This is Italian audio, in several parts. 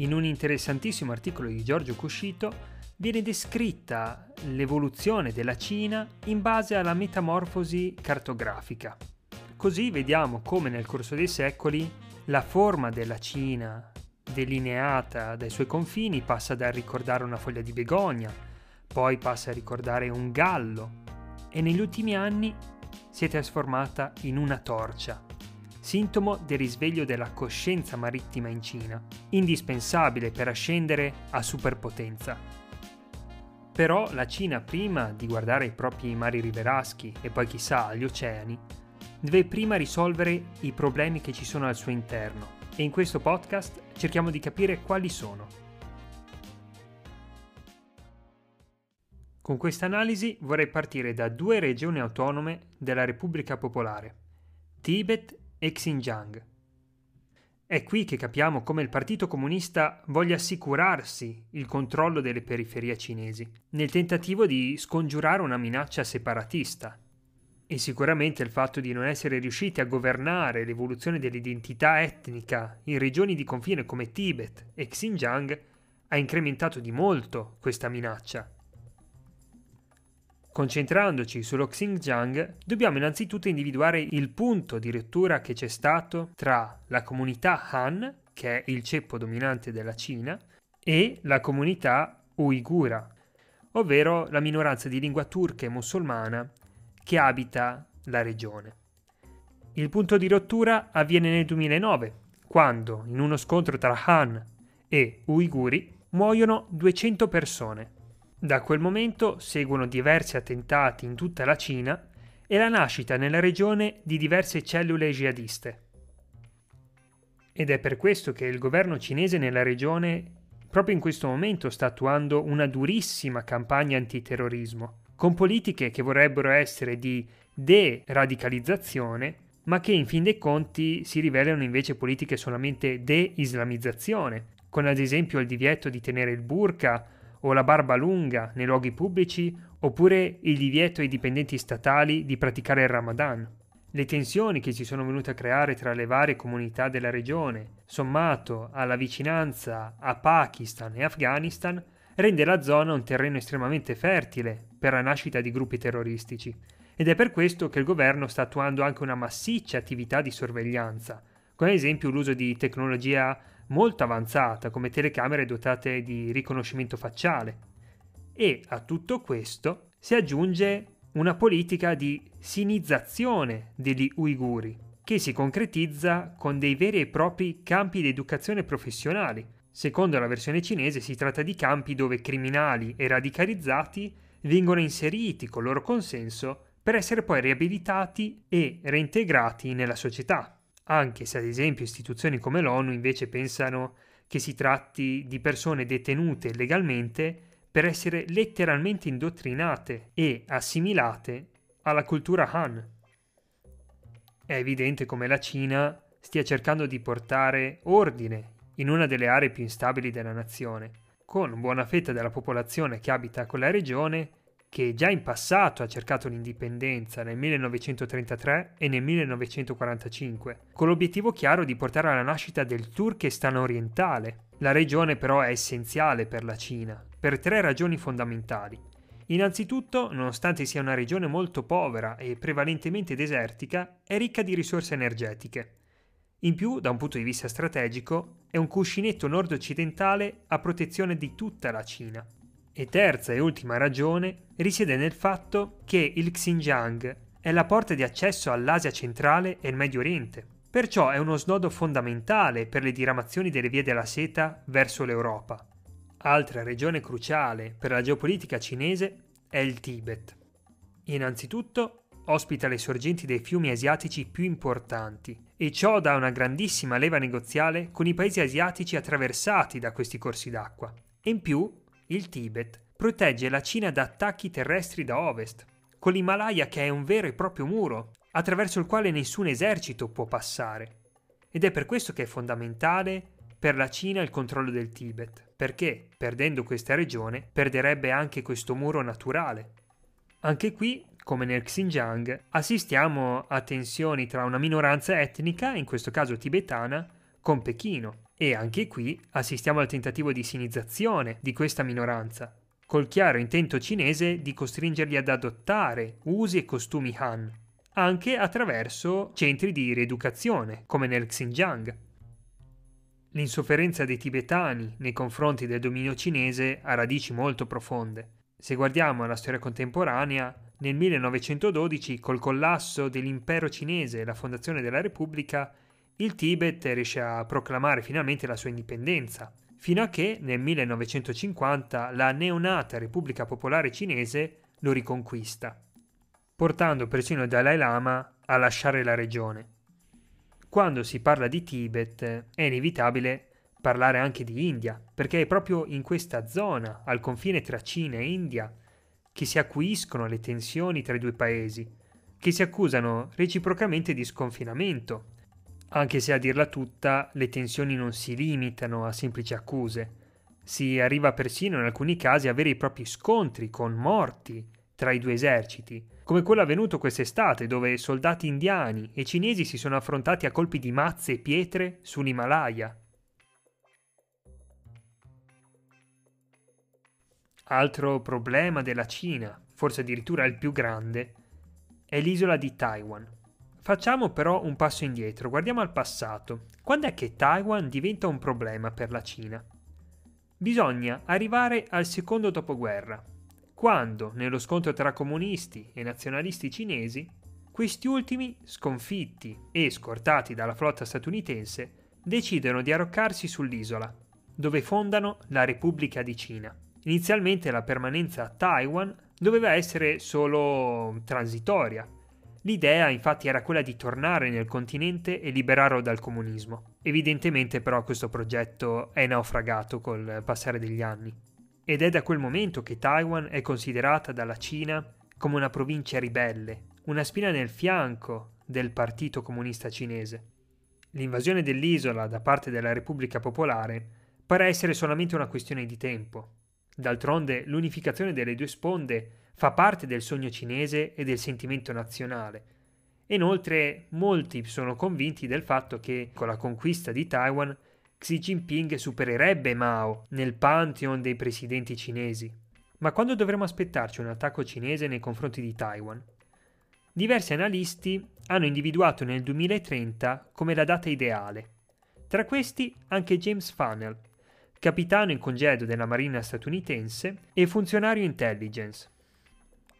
In un interessantissimo articolo di Giorgio Cuscito viene descritta l'evoluzione della Cina in base alla metamorfosi cartografica. Così vediamo come nel corso dei secoli la forma della Cina, delineata dai suoi confini, passa da ricordare una foglia di begonia, poi passa a ricordare un gallo e negli ultimi anni si è trasformata in una torcia, sintomo del risveglio della coscienza marittima in Cina, indispensabile per ascendere a superpotenza. Però la Cina, prima di guardare i propri mari riveraschi e poi chissà gli oceani, deve prima risolvere i problemi che ci sono al suo interno e in questo podcast cerchiamo di capire quali sono. Con questa analisi vorrei partire da due regioni autonome della Repubblica Popolare, Tibet e Xinjiang. È qui che capiamo come il Partito Comunista voglia assicurarsi il controllo delle periferie cinesi, nel tentativo di scongiurare una minaccia separatista. E sicuramente il fatto di non essere riusciti a governare l'evoluzione dell'identità etnica in regioni di confine come Tibet e Xinjiang ha incrementato di molto questa minaccia Concentrandoci sullo Xinjiang, dobbiamo innanzitutto individuare il punto di rottura che c'è stato tra la comunità Han, che è il ceppo dominante della Cina, e la comunità uigura, ovvero la minoranza di lingua turca e musulmana che abita la regione. Il punto di rottura avviene nel 2009, quando, in uno scontro tra Han e uiguri, muoiono 200 persone. Da quel momento seguono diversi attentati in tutta la Cina e la nascita nella regione di diverse cellule jihadiste. Ed è per questo che il governo cinese nella regione proprio in questo momento sta attuando una durissima campagna antiterrorismo, con politiche che vorrebbero essere di de-radicalizzazione, ma che in fin dei conti si rivelano invece politiche solamente de-islamizzazione, con ad esempio il divieto di tenere il burqa o la barba lunga nei luoghi pubblici oppure il divieto ai dipendenti statali di praticare il Ramadan. Le tensioni che si sono venute a creare tra le varie comunità della regione, sommato alla vicinanza a Pakistan e Afghanistan, rende la zona un terreno estremamente fertile per la nascita di gruppi terroristici. Ed è per questo che il governo sta attuando anche una massiccia attività di sorveglianza, con ad esempio l'uso di tecnologia molto avanzata come telecamere dotate di riconoscimento facciale. E a tutto questo si aggiunge una politica di sinizzazione degli uiguri, che si concretizza con dei veri e propri campi di educazione professionali. Secondo la versione cinese si tratta di campi dove criminali e radicalizzati vengono inseriti con loro consenso per essere poi riabilitati e reintegrati nella società anche se ad esempio istituzioni come l'ONU invece pensano che si tratti di persone detenute legalmente per essere letteralmente indottrinate e assimilate alla cultura Han. È evidente come la Cina stia cercando di portare ordine in una delle aree più instabili della nazione, con buona fetta della popolazione che abita quella regione che già in passato ha cercato l'indipendenza nel 1933 e nel 1945, con l'obiettivo chiaro di portare alla nascita del Turkestan orientale. La regione però è essenziale per la Cina, per tre ragioni fondamentali. Innanzitutto, nonostante sia una regione molto povera e prevalentemente desertica, è ricca di risorse energetiche. In più, da un punto di vista strategico, è un cuscinetto nord-occidentale a protezione di tutta la Cina. E terza e ultima ragione risiede nel fatto che il Xinjiang è la porta di accesso all'Asia centrale e il Medio Oriente. Perciò è uno snodo fondamentale per le diramazioni delle vie della seta verso l'Europa. Altra regione cruciale per la geopolitica cinese è il Tibet. Innanzitutto ospita le sorgenti dei fiumi asiatici più importanti e ciò dà una grandissima leva negoziale con i paesi asiatici attraversati da questi corsi d'acqua. In più il Tibet protegge la Cina da attacchi terrestri da ovest, con l'Himalaya che è un vero e proprio muro, attraverso il quale nessun esercito può passare. Ed è per questo che è fondamentale per la Cina il controllo del Tibet, perché, perdendo questa regione, perderebbe anche questo muro naturale. Anche qui, come nel Xinjiang, assistiamo a tensioni tra una minoranza etnica, in questo caso tibetana, con Pechino. E anche qui assistiamo al tentativo di sinizzazione di questa minoranza, col chiaro intento cinese di costringerli ad adottare usi e costumi Han, anche attraverso centri di rieducazione, come nel Xinjiang. L'insofferenza dei tibetani nei confronti del dominio cinese ha radici molto profonde. Se guardiamo alla storia contemporanea, nel 1912, col collasso dell'impero cinese e la fondazione della Repubblica, il Tibet riesce a proclamare finalmente la sua indipendenza, fino a che nel 1950 la neonata Repubblica Popolare Cinese lo riconquista, portando persino il Dalai Lama a lasciare la regione. Quando si parla di Tibet è inevitabile parlare anche di India, perché è proprio in questa zona, al confine tra Cina e India, che si acuiscono le tensioni tra i due paesi, che si accusano reciprocamente di sconfinamento anche se a dirla tutta le tensioni non si limitano a semplici accuse. Si arriva persino in alcuni casi a veri e propri scontri con morti tra i due eserciti, come quello avvenuto quest'estate dove soldati indiani e cinesi si sono affrontati a colpi di mazze e pietre sull'Himalaya. Altro problema della Cina, forse addirittura il più grande, è l'isola di Taiwan. Facciamo però un passo indietro, guardiamo al passato. Quando è che Taiwan diventa un problema per la Cina? Bisogna arrivare al secondo dopoguerra, quando, nello scontro tra comunisti e nazionalisti cinesi, questi ultimi, sconfitti e scortati dalla flotta statunitense, decidono di arroccarsi sull'isola, dove fondano la Repubblica di Cina. Inizialmente la permanenza a Taiwan doveva essere solo transitoria, L'idea infatti era quella di tornare nel continente e liberarlo dal comunismo. Evidentemente però questo progetto è naufragato col passare degli anni. Ed è da quel momento che Taiwan è considerata dalla Cina come una provincia ribelle, una spina nel fianco del Partito Comunista Cinese. L'invasione dell'isola da parte della Repubblica Popolare pare essere solamente una questione di tempo. D'altronde l'unificazione delle due sponde fa parte del sogno cinese e del sentimento nazionale. Inoltre, molti sono convinti del fatto che, con la conquista di Taiwan, Xi Jinping supererebbe Mao nel pantheon dei presidenti cinesi. Ma quando dovremo aspettarci un attacco cinese nei confronti di Taiwan? Diversi analisti hanno individuato nel 2030 come la data ideale. Tra questi anche James Funnell, capitano in congedo della Marina statunitense e funzionario intelligence.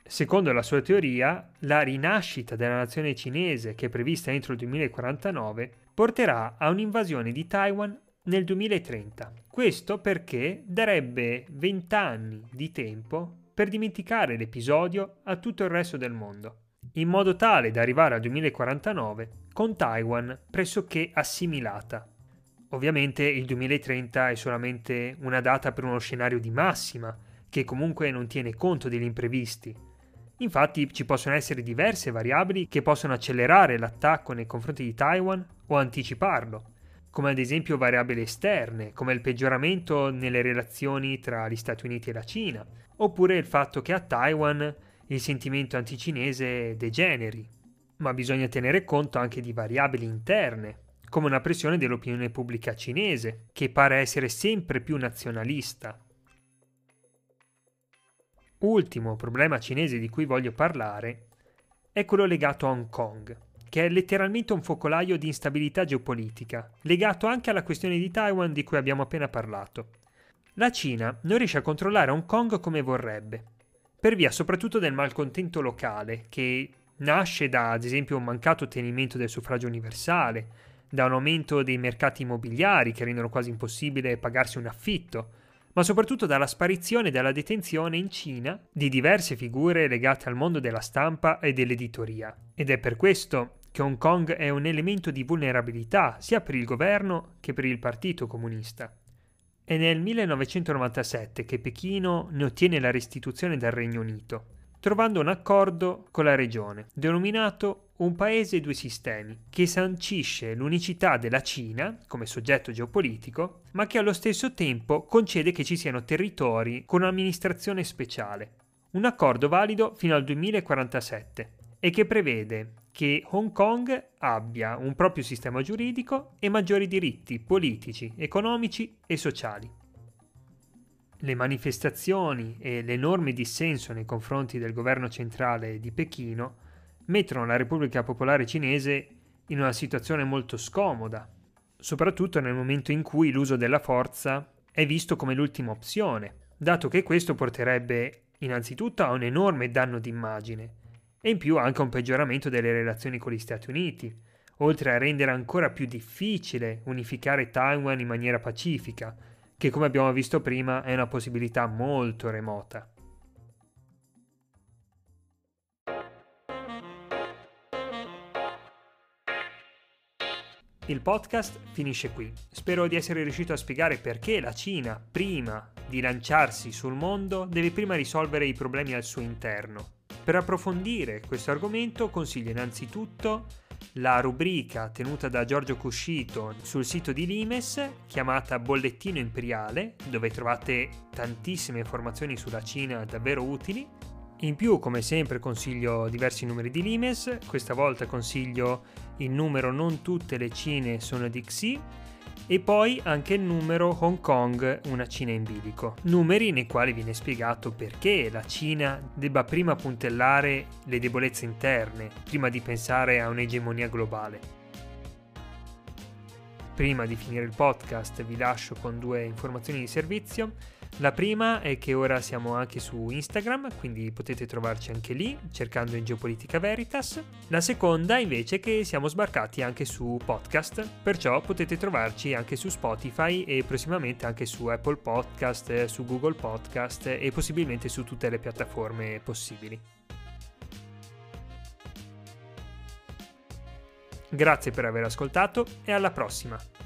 Secondo la sua teoria, la rinascita della nazione cinese, che è prevista entro il 2049, porterà a un'invasione di Taiwan nel 2030. Questo perché darebbe 20 anni di tempo per dimenticare l'episodio a tutto il resto del mondo, in modo tale da arrivare al 2049 con Taiwan pressoché assimilata. Ovviamente il 2030 è solamente una data per uno scenario di massima, che comunque non tiene conto degli imprevisti, Infatti ci possono essere diverse variabili che possono accelerare l'attacco nei confronti di Taiwan o anticiparlo, come ad esempio variabili esterne, come il peggioramento nelle relazioni tra gli Stati Uniti e la Cina, oppure il fatto che a Taiwan il sentimento anticinese degeneri. Ma bisogna tenere conto anche di variabili interne, come una pressione dell'opinione pubblica cinese, che pare essere sempre più nazionalista, Ultimo problema cinese di cui voglio parlare è quello legato a Hong Kong, che è letteralmente un focolaio di instabilità geopolitica, legato anche alla questione di Taiwan di cui abbiamo appena parlato. La Cina non riesce a controllare Hong Kong come vorrebbe, per via soprattutto del malcontento locale, che nasce da, ad esempio, un mancato ottenimento del suffragio universale, da un aumento dei mercati immobiliari che rendono quasi impossibile pagarsi un affitto, ma soprattutto dalla sparizione e dalla detenzione in Cina di diverse figure legate al mondo della stampa e dell'editoria. Ed è per questo che Hong Kong è un elemento di vulnerabilità sia per il governo che per il Partito Comunista. È nel 1997 che Pechino ne ottiene la restituzione dal Regno Unito, trovando un accordo con la regione, denominato un paese e due sistemi, che sancisce l'unicità della Cina come soggetto geopolitico, ma che allo stesso tempo concede che ci siano territori con un'amministrazione speciale. Un accordo valido fino al 2047 e che prevede che Hong Kong abbia un proprio sistema giuridico e maggiori diritti politici, economici e sociali. Le manifestazioni e l'enorme dissenso nei confronti del governo centrale di Pechino mettono la Repubblica Popolare Cinese in una situazione molto scomoda, soprattutto nel momento in cui l'uso della forza è visto come l'ultima opzione, dato che questo porterebbe innanzitutto a un enorme danno d'immagine e in più anche a un peggioramento delle relazioni con gli Stati Uniti, oltre a rendere ancora più difficile unificare Taiwan in maniera pacifica, che come abbiamo visto prima è una possibilità molto remota. Il podcast finisce qui. Spero di essere riuscito a spiegare perché la Cina, prima di lanciarsi sul mondo, deve prima risolvere i problemi al suo interno. Per approfondire questo argomento consiglio innanzitutto la rubrica tenuta da Giorgio Cuscito sul sito di Limes chiamata Bollettino Imperiale, dove trovate tantissime informazioni sulla Cina davvero utili. In più, come sempre, consiglio diversi numeri di Limes, questa volta consiglio il numero Non tutte le Cine sono di Xi e poi anche il numero Hong Kong, una Cina in bilico. Numeri nei quali viene spiegato perché la Cina debba prima puntellare le debolezze interne, prima di pensare a un'egemonia globale. Prima di finire il podcast vi lascio con due informazioni di servizio. La prima è che ora siamo anche su Instagram, quindi potete trovarci anche lì cercando in Geopolitica Veritas. La seconda invece è che siamo sbarcati anche su podcast, perciò potete trovarci anche su Spotify e prossimamente anche su Apple Podcast, su Google Podcast e possibilmente su tutte le piattaforme possibili. Grazie per aver ascoltato e alla prossima!